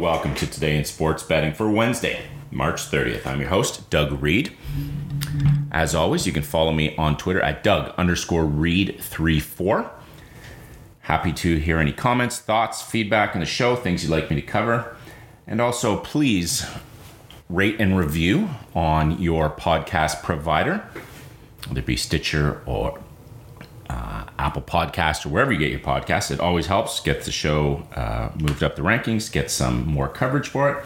welcome to Today in Sports Betting for Wednesday, March 30th. I'm your host, Doug Reed. As always, you can follow me on Twitter at Doug underscore Reed34. Happy to hear any comments, thoughts, feedback on the show, things you'd like me to cover. And also, please rate and review on your podcast provider, whether it be Stitcher or uh, Apple Podcast or wherever you get your podcasts. It always helps get the show uh, moved up the rankings, get some more coverage for it.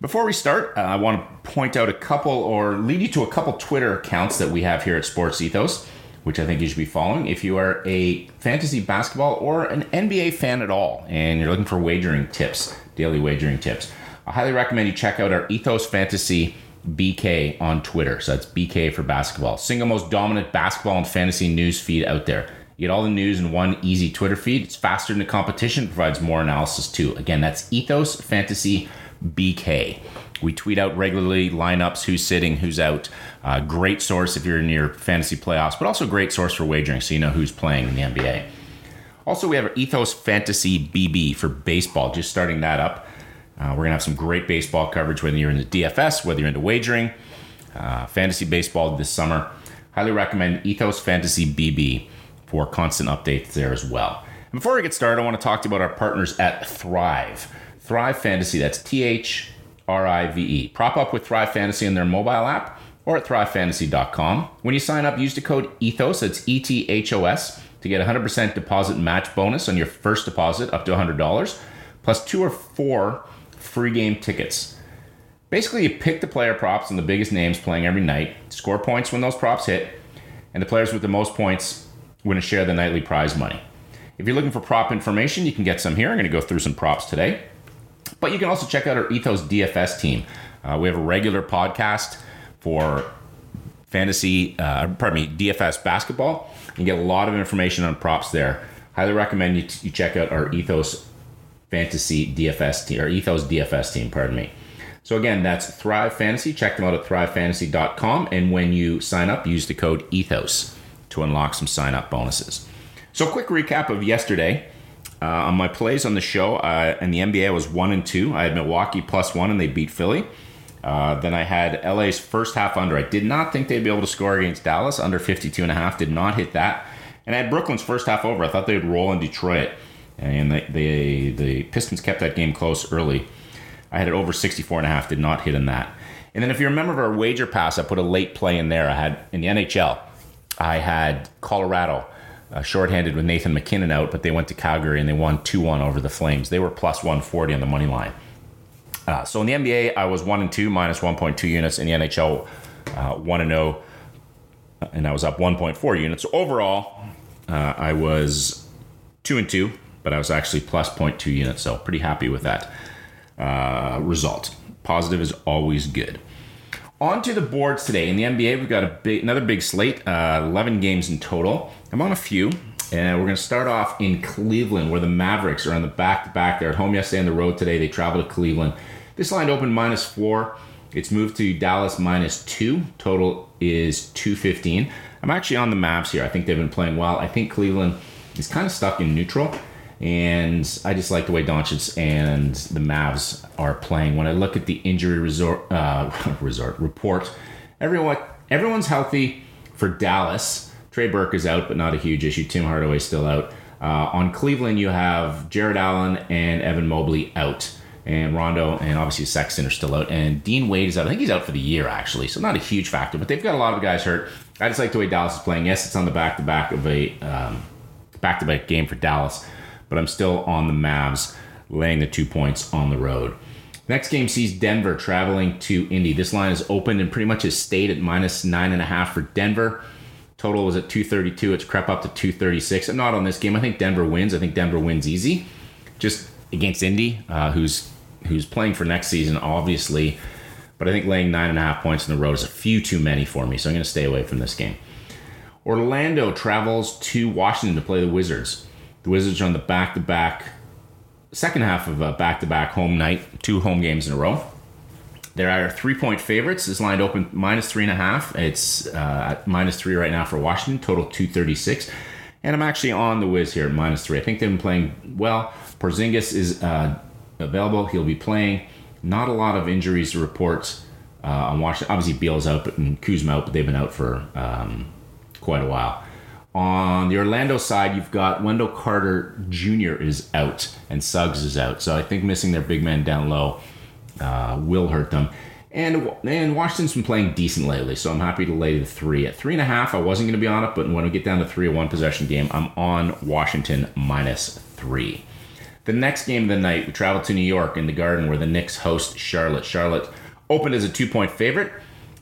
Before we start, uh, I want to point out a couple or lead you to a couple Twitter accounts that we have here at Sports Ethos, which I think you should be following. If you are a fantasy basketball or an NBA fan at all and you're looking for wagering tips, daily wagering tips, I highly recommend you check out our Ethos Fantasy BK on Twitter. So that's BK for basketball. Single most dominant basketball and fantasy news feed out there. You get all the news in one easy Twitter feed. It's faster than the competition, provides more analysis too. Again, that's Ethos Fantasy BK. We tweet out regularly lineups, who's sitting, who's out. Uh, great source if you're in your fantasy playoffs, but also great source for wagering so you know who's playing in the NBA. Also, we have our Ethos Fantasy BB for baseball, just starting that up. Uh, we're going to have some great baseball coverage, whether you're in the DFS, whether you're into wagering, uh, fantasy baseball this summer. Highly recommend Ethos Fantasy BB for constant updates there as well. And before we get started, I want to talk to you about our partners at Thrive. Thrive Fantasy, that's T H R I V E. Prop up with Thrive Fantasy in their mobile app or at thrivefantasy.com. When you sign up, use the code ETHOS, that's E T H O S, to get a 100% deposit match bonus on your first deposit up to $100, plus two or four free game tickets. Basically, you pick the player props and the biggest names playing every night, score points when those props hit, and the players with the most points win a share of the nightly prize money. If you're looking for prop information, you can get some here. I'm going to go through some props today. But you can also check out our Ethos DFS team. Uh, we have a regular podcast for fantasy, uh, pardon me, DFS basketball. You get a lot of information on props there. Highly recommend you, t- you check out our Ethos Fantasy DFS team, or Ethos DFS team, pardon me. So again, that's Thrive Fantasy. Check them out at thrivefantasy.com. And when you sign up, use the code ETHOS to unlock some sign up bonuses. So, quick recap of yesterday. Uh, on my plays on the show, uh, in the NBA, I was one and two. I had Milwaukee plus one, and they beat Philly. Uh, then I had LA's first half under. I did not think they'd be able to score against Dallas under 52 and a half. Did not hit that. And I had Brooklyn's first half over. I thought they would roll in Detroit and the, the, the Pistons kept that game close early. I had it over 64 and a half, did not hit in that. And then if you remember our wager pass, I put a late play in there. I had in the NHL, I had Colorado uh, shorthanded with Nathan MacKinnon out, but they went to Calgary and they won 2 1 over the Flames. They were plus 140 on the money line. Uh, so in the NBA, I was 1 and 2, minus 1.2 units. In the NHL, uh, 1 and 0, and I was up 1.4 units. So overall, uh, I was 2 and 2, but I was actually plus 0.2 units, so pretty happy with that uh, result. Positive is always good. On to the boards today. In the NBA, we've got a big, another big slate, uh, 11 games in total. I'm on a few, and we're going to start off in Cleveland, where the Mavericks are on the back to back. They're at home yesterday on the road today. They travel to Cleveland. This line opened minus four. It's moved to Dallas minus two. Total is 215. I'm actually on the Mavs here. I think they've been playing well. I think Cleveland is kind of stuck in neutral. And I just like the way Doncic and the Mavs are playing. When I look at the injury resort, uh, resort report, everyone everyone's healthy for Dallas. Trey Burke is out, but not a huge issue. Tim Hardaway still out. Uh, on Cleveland, you have Jarrett Allen and Evan Mobley out, and Rondo and obviously Sexton are still out, and Dean Wade is out. I think he's out for the year actually, so not a huge factor. But they've got a lot of guys hurt. I just like the way Dallas is playing. Yes, it's on the back to back of a back to back game for Dallas but I'm still on the Mavs, laying the two points on the road. Next game sees Denver traveling to Indy. This line is open and pretty much has stayed at minus nine and a half for Denver. Total was at 232. It's crept up to 236. I'm not on this game. I think Denver wins. I think Denver wins easy, just against Indy, uh, who's who's playing for next season, obviously. But I think laying nine and a half points on the road is a few too many for me, so I'm going to stay away from this game. Orlando travels to Washington to play the Wizards. The Wizards are on the back to back, second half of a back to back home night, two home games in a row. There are three point favorites. This line open minus three and a half. It's uh, at minus three right now for Washington, total 236. And I'm actually on the Wiz here at minus three. I think they've been playing well. Porzingis is uh, available. He'll be playing. Not a lot of injuries to report uh, on Washington. Obviously, Beal's out but, and Kuzma out, but they've been out for um, quite a while. On the Orlando side, you've got Wendell Carter Jr. is out and Suggs is out. So I think missing their big man down low uh, will hurt them. And and Washington's been playing decent lately, so I'm happy to lay the three at three and a half. I wasn't going to be on it, but when we get down to three, a one possession game, I'm on Washington minus three. The next game of the night, we travel to New York in the Garden, where the Knicks host Charlotte. Charlotte opened as a two point favorite.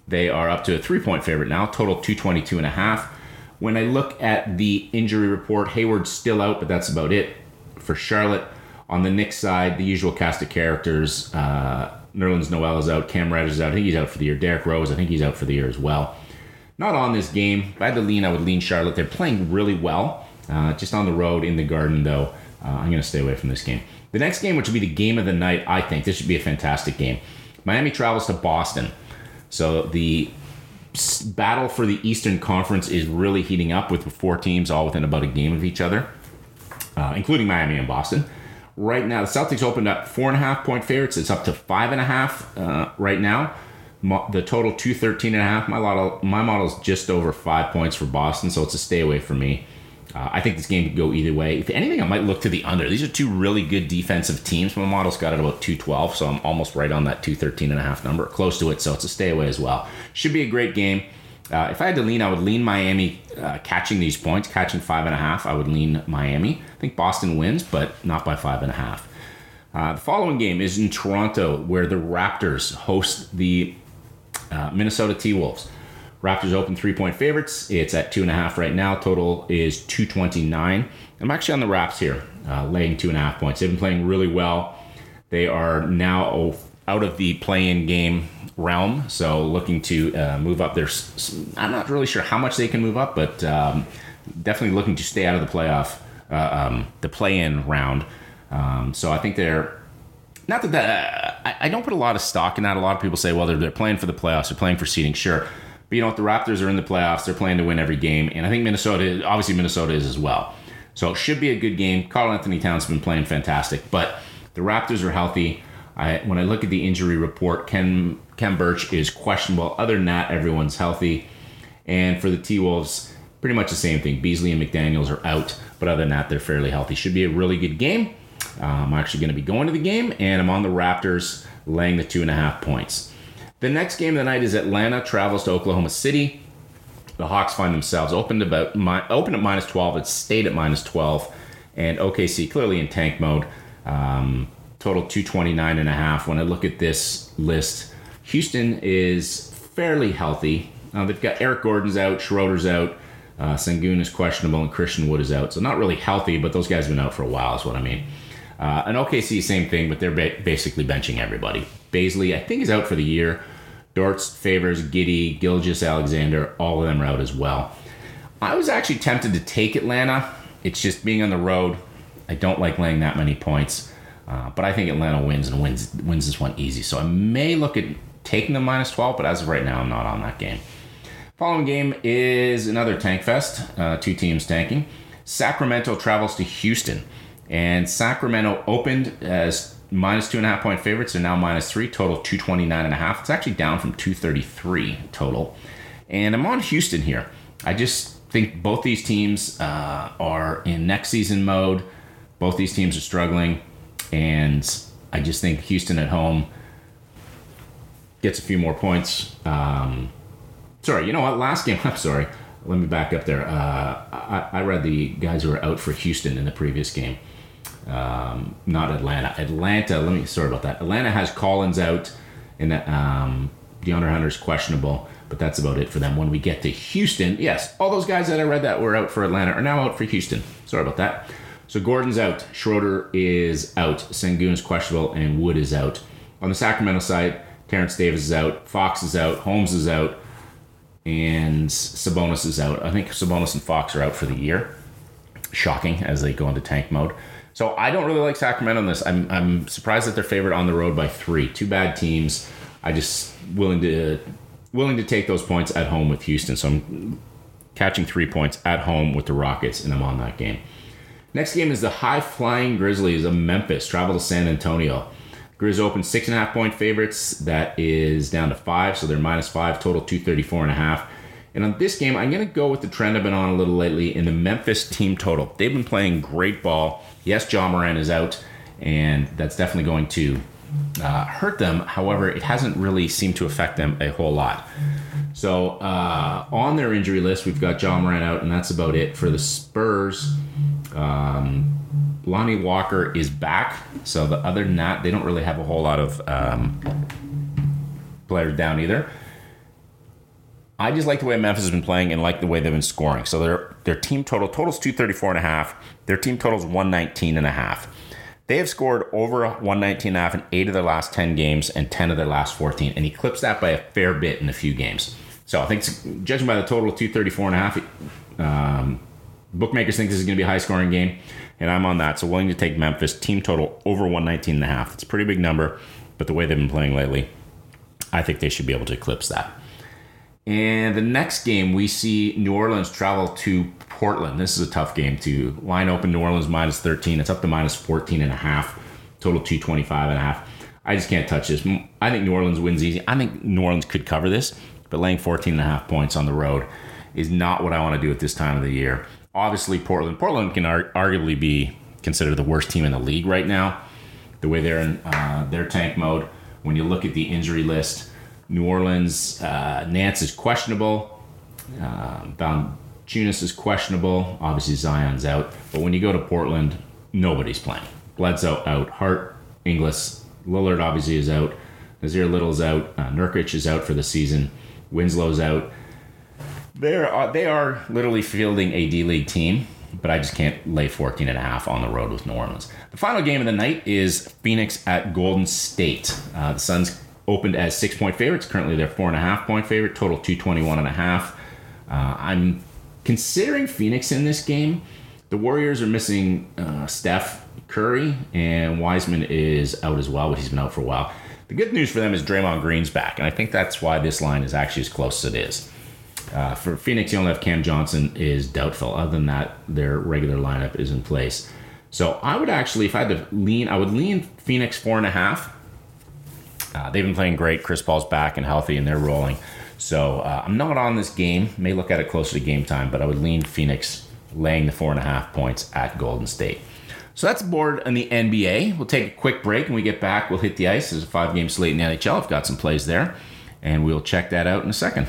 They are up to a three point favorite now, total 222 and a half. When I look at the injury report, Hayward's still out, but that's about it for Charlotte. On the Knicks side, the usual cast of characters. Uh, Nerlens Noel is out. Cam Reddish is out. I think he's out for the year. Derrick Rose, I think he's out for the year as well. Not on this game. If I had to lean, I would lean Charlotte. They're playing really well. Uh, just on the road in the Garden, though, uh, I'm going to stay away from this game. The next game, which would be the game of the night, I think this should be a fantastic game. Miami travels to Boston. So the battle for the Eastern Conference is really heating up with four teams all within about a game of each other, uh, including Miami and Boston right now. The Celtics opened up four and a half point favorites. It's up to five and a half uh, right now. the total two thirteen and a half. My model is just over five points for Boston, so it's a stay away for me. Uh, I think this game could go either way. If anything, I might look to the under. These are two really good defensive teams. My model's got it about 212, so I'm almost right on that 213 and a half number, close to it, so it's a stay away as well. Should be a great game. Uh, if I had to lean, I would lean Miami uh, catching these points, catching five and a half. I would lean Miami. I think Boston wins, but not by five and a half. Uh, the following game is in Toronto, where the Raptors host the uh, Minnesota T Wolves. Raptors open three point favorites. It's at two and a half right now. Total is 229. I'm actually on the Raps here, uh, laying two and a half points. They've been playing really well. They are now out of the play in game realm. So looking to uh, move up there. I'm not really sure how much they can move up, but um, definitely looking to stay out of the playoff, uh, um, the play-in round. Um, so I think they're not that, that uh, I, I, don't put a lot of stock in that. A lot of people say, well, they're, they're playing for the playoffs, they're playing for seeding, sure. But you know what? The Raptors are in the playoffs. They're playing to win every game, and I think Minnesota, obviously Minnesota is as well. So it should be a good game. Karl-Anthony Towns has been playing fantastic, but the Raptors are healthy. I, when I look at the injury report, Ken Khem Birch is questionable. Other than that, everyone's healthy. And for the T Wolves, pretty much the same thing. Beasley and McDaniels are out, but other than that, they're fairly healthy. Should be a really good game. Uh, I'm actually going to be going to the game, and I'm on the Raptors, laying the two and a half points. The next game of the night is Atlanta travels to Oklahoma City. The Hawks find themselves opened about open at minus 12. It stayed at minus 12, and OKC clearly in tank mode. Um, total 229 and a half. When I look at this list, Houston is fairly healthy. Uh, they've got Eric Gordon's out, Schroeder's out, uh, Sengun is questionable, and Christian Wood is out. So not really healthy, but those guys have been out for a while, is what I mean. Uh, and OKC, same thing, but they're ba- basically benching everybody. Bazley, I think, is out for the year. Dortz, Favors, Giddey, Gilgeous, Alexander, all of them are out as well. I was actually tempted to take Atlanta. It's just being on the road. I don't like laying that many points. Uh, but I think Atlanta wins and wins wins this one easy. So I may look at taking the minus 12, but as of right now, I'm not on that game. Following game is another tank fest, uh, two teams tanking. Sacramento travels to Houston, and Sacramento opened as minus two and a half point favorites, are now minus three, total 229 and a half. It's actually down from 233 total. And I'm on Houston here. I just think both these teams uh, are in next season mode. Both these teams are struggling, and I just think Houston at home gets a few more points. Um, sorry, you know what? Last game, I'm sorry. Let me back up there. Uh, I, I, read the guys who were out for Houston in the previous game, um, not Atlanta. Atlanta, let me, sorry about that. Atlanta has Collins out, and um, DeAndre Hunter's questionable, but that's about it for them. When we get to Houston, yes, all those guys that I read that were out for Atlanta are now out for Houston. Sorry about that. So Gordon's out, Schroeder is out, Sengun is questionable, and Wood is out. On the Sacramento side, Terrence Davis is out, Fox is out, Holmes is out, and Sabonis is out. I think Sabonis and Fox are out for the year. Shocking as they go into tank mode. So I don't really like Sacramento in this. I'm, I'm surprised that they're favored on the road by three. Two bad teams. I just willing to willing to take those points at home with Houston. So I'm catching three points at home with the Rockets, and I'm on that game. Next game is the high flying Grizzlies of Memphis travel to San Antonio. Grizz open six and a half point favorites. That is down to five, so they're minus five total, 234 and a half. And on this game, I'm going to go with the trend I've been on a little lately in the Memphis team total. They've been playing great ball. Yes, Ja Morant is out, and that's definitely going to uh, hurt them. However, it hasn't really seemed to affect them a whole lot. So uh, on their injury list, we've got Ja Morant out, and that's about it for the Spurs. Um, Lonnie Walker is back. So the other than that, they don't really have a whole lot of um, players down either. I just like the way Memphis has been playing and like the way they've been scoring. So their their team total totals 234 and a half. Their team totals 119 and a half. They have scored over 119 and a half in 8 of their last 10 games and 10 of their last 14 and eclipsed that by a fair bit in a few games. So I think judging by the total of 234 and a half um, bookmakers think this is going to be a high scoring game and I'm on that. So willing to take Memphis team total over 119 and a half. It's a pretty big number, but the way they've been playing lately, I think they should be able to eclipse that. And the next game, we see New Orleans travel to Portland. This is a tough game to line open New Orleans minus 13. It's up to minus 14 and a half, total 225 and a half. I just can't touch this. I think New Orleans wins easy. I think New Orleans could cover this, but laying 14 and a half points on the road is not what I want to do at this time of the year. Obviously, Portland. Portland can ar- arguably be considered the worst team in the league right now. The way they're in uh, their tank mode. When you look at the injury list, New Orleans, uh, Nance is questionable. Uh, Valanciunas is questionable. Obviously, Zion's out. But when you go to Portland, nobody's playing. Bledsoe out. Hart, Ingles, Lillard obviously is out. Nassir Little's out. Uh, Nurkic is out for the season. Winslow's out. They're, uh, they are literally fielding a D League team, but I just can't lay 14 and a half on the road with New Orleans. The final game of the night is Phoenix at Golden State. Uh, the Suns opened as six point favorites. Currently, they're four and a half point favorite. Total 221 and a half. Uh, I'm considering Phoenix in this game. The Warriors are missing uh, Steph Curry, and Wiseman is out as well, but he's been out for a while. The good news for them is Draymond Green's back, and I think that's why this line is actually as close as it is. Uh, for Phoenix, you only have Cam Johnson is doubtful. Other than that, their regular lineup is in place. So I would actually, if I had to lean, I would lean Phoenix four and a half. Uh, they've been playing great. Chris Paul's back and healthy, and they're rolling. So uh, I'm not on this game. May look at it closer to game time, but I would lean Phoenix laying the four and a half points at Golden State. So that's the board in the NBA. We'll take a quick break and we get back. We'll hit the ice. There's a five game slate in the NHL. I've got some plays there, and we'll check that out in a second.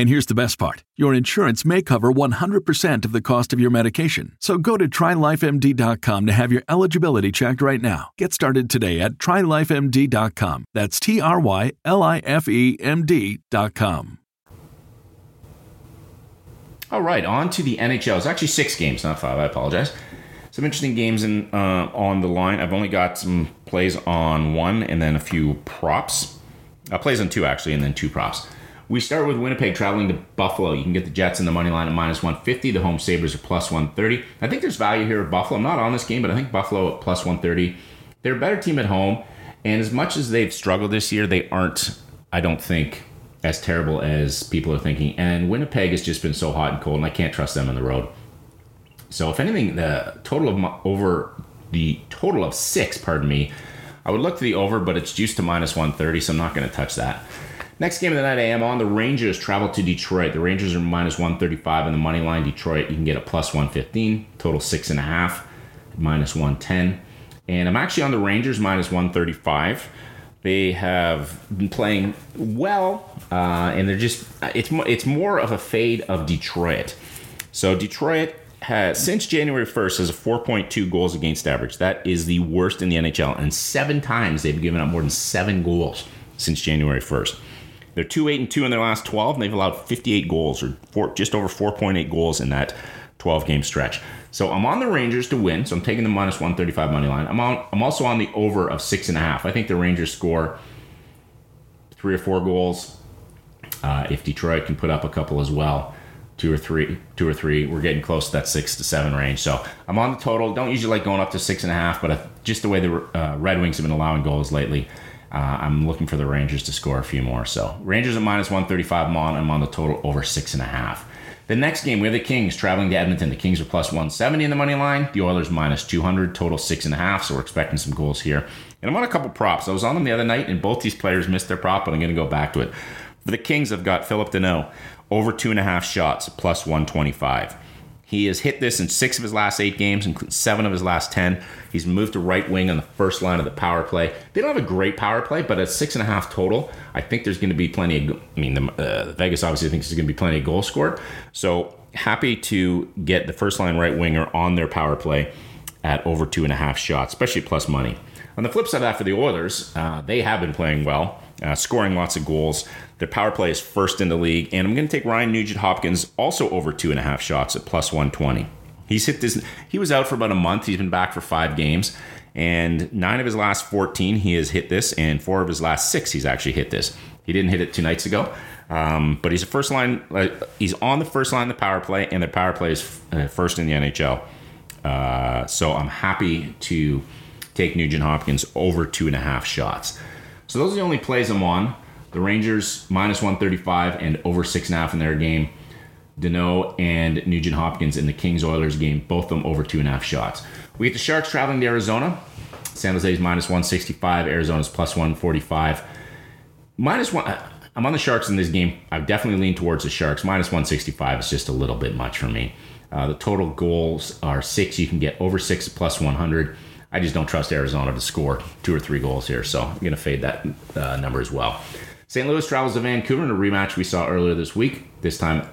And here's the best part your insurance may cover 100% of the cost of your medication. So go to trylifemd.com to have your eligibility checked right now. Get started today at trylifemd.com. That's T R Y L I F E M D.com. All right, on to the NHL. It's actually six games, not five. I apologize. Some interesting games in uh, on the line. I've only got some plays on one and then a few props. Uh, plays on two, actually, and then two props. We start with Winnipeg traveling to Buffalo. You can get the Jets in the money line at minus 150. The home Sabres are plus 130. I think there's value here at Buffalo. I'm not on this game, but I think Buffalo at plus 130. They're a better team at home. And as much as they've struggled this year, they aren't, I don't think, as terrible as people are thinking. And Winnipeg has just been so hot and cold, and I can't trust them on the road. So if anything, the total of over the total of six, pardon me, I would look to the over, but it's juiced to minus 130, so I'm not going to touch that. Next game of the night, I am on. The Rangers travel to Detroit. The Rangers are minus 135 in the money line. Detroit, you can get a plus 115. Total six and a half, minus 110. And I'm actually on the Rangers minus 135. They have been playing well, uh, and they're just it's it's more of a fade of Detroit. So Detroit has, since January 1st has a 4.2 goals against average. That is the worst in the NHL. And seven times they've given up more than seven goals since January 1st. They're 2 8 and 2 in their last 12, and they've allowed 58 goals, or four, just over 4.8 goals in that 12 game stretch. So I'm on the Rangers to win. So I'm taking the minus 135 money line. I'm on. I'm also on the over of six and a half. I think the Rangers score three or four goals. Uh, if Detroit can put up a couple as well, two or three, two or three, we're getting close to that six to seven range. So I'm on the total. Don't usually like going up to six and a half, but just the way the uh, Red Wings have been allowing goals lately, uh, I'm looking for the Rangers to score a few more. So Rangers at minus 135. I'm on. I'm on the total over six and a half. The next game, we have the Kings traveling to Edmonton. The Kings are plus 170 in the money line. The Oilers minus 200, total six and a half. So we're expecting some goals here. And I'm on a couple props. I was on them the other night, and both these players missed their prop, but I'm going to go back to it. For the Kings, I've got Philip Danault over two and a half shots, plus 125. He has hit this in six of his last eight games, including seven of his last 10. He's moved to right wing on the first line of the power play. They don't have a great power play, but at six and a half total, I think there's going to be plenty of. I mean, the, uh, Vegas obviously thinks there's going to be plenty of goals scored. So happy to get the first line right winger on their power play at over two and a half shots, especially plus money. On the flip side of that, for the Oilers, uh, they have been playing well, uh, scoring lots of goals. Their power play is first in the league, and I'm going to take Ryan Nugent Hopkins also over two and a half shots at plus 120. He's hit this. He was out for about a month. He's been back for five games, and nine of his last 14 he has hit this, and four of his last six he's actually hit this. He didn't hit it two nights ago, um, but he's a first line. Uh, he's on the first line of the power play, and the power play is uh, first in the NHL. Uh, so I'm happy to take Nugent Hopkins over two and a half shots. So those are the only plays I'm on. The Rangers minus 135 and over six and a half in their game. Danault and Nugent Hopkins in the Kings Oilers game, both of them over two and a half shots. We get the Sharks traveling to Arizona. San Jose's minus 165, Arizona's plus 145. Minus one. I'm on the Sharks in this game. I've definitely leaned towards the Sharks. Minus 165 is just a little bit much for me. Uh, the total goals are six. You can get over six plus 100. I just don't trust Arizona to score two or three goals here, so I'm going to fade that uh, number as well. St. Louis travels to Vancouver in a rematch we saw earlier this week, this time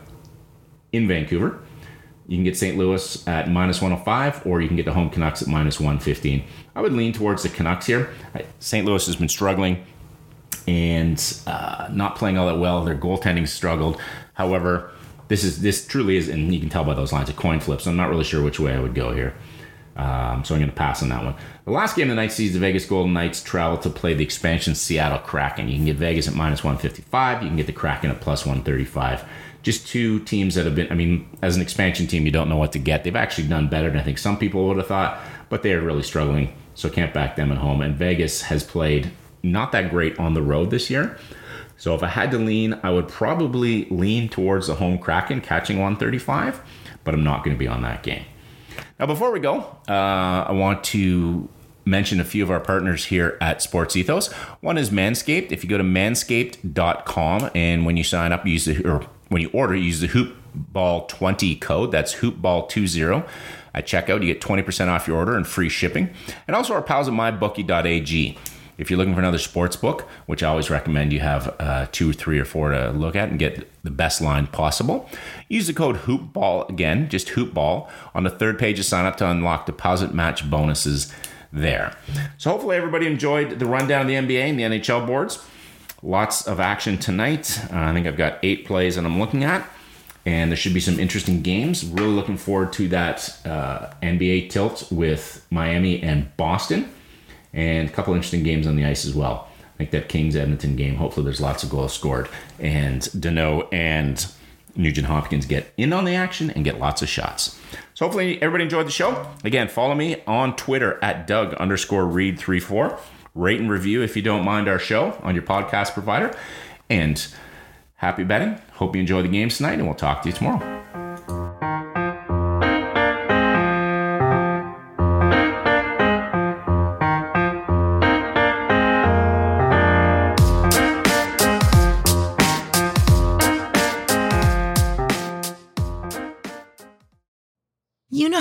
in Vancouver. You can get St. Louis at minus 105, or you can get the home Canucks at minus 115. I would lean towards the Canucks here. St. Louis has been struggling and uh, not playing all that well. Their goaltending struggled. However, this is this truly is, and you can tell by those lines, a coin flip. So I'm not really sure which way I would go here. Um, so I'm going to pass on that one. The last game of the night sees the Vegas Golden Knights travel to play the expansion Seattle Kraken. You can get Vegas at minus 155. You can get the Kraken at plus 135. Just two teams that have been, I mean, as an expansion team, you don't know what to get. They've actually done better than I think some people would have thought, but they are really struggling. So can't back them at home. And Vegas has played not that great on the road this year. So if I had to lean, I would probably lean towards the home Kraken catching 135, but I'm not going to be on that game. Now, before we go, uh, I want to mention a few of our partners here at Sports Ethos. One is Manscaped. If you go to manscaped.com and when you sign up, use the or when you order, use the hoopball20 code. That's hoopball20 at checkout. You get 20% off your order and free shipping. And also our pals at mybookie.ag. If you're looking for another sports book, which I always recommend you have uh, two, three, or four to look at and get the best line possible, use the code HoopBall again, just HoopBall, on the third page of sign up to unlock deposit match bonuses there. So hopefully everybody enjoyed the rundown of the NBA and the NHL boards. Lots of action tonight. Uh, I think I've got eight plays that I'm looking at, and there should be some interesting games. Really looking forward to that uh, NBA tilt with Miami and Boston and a couple interesting games on the ice as well. Like that Kings Edmonton game. Hopefully, there's lots of goals scored, and Danault and Nugent Hopkins get in on the action and get lots of shots. So hopefully everybody enjoyed the show. Again, follow me on Twitter at Doug underscore Reed 34. Rate and review if you don't mind our show on your podcast provider. And happy betting. Hope you enjoy the games tonight, and we'll talk to you tomorrow.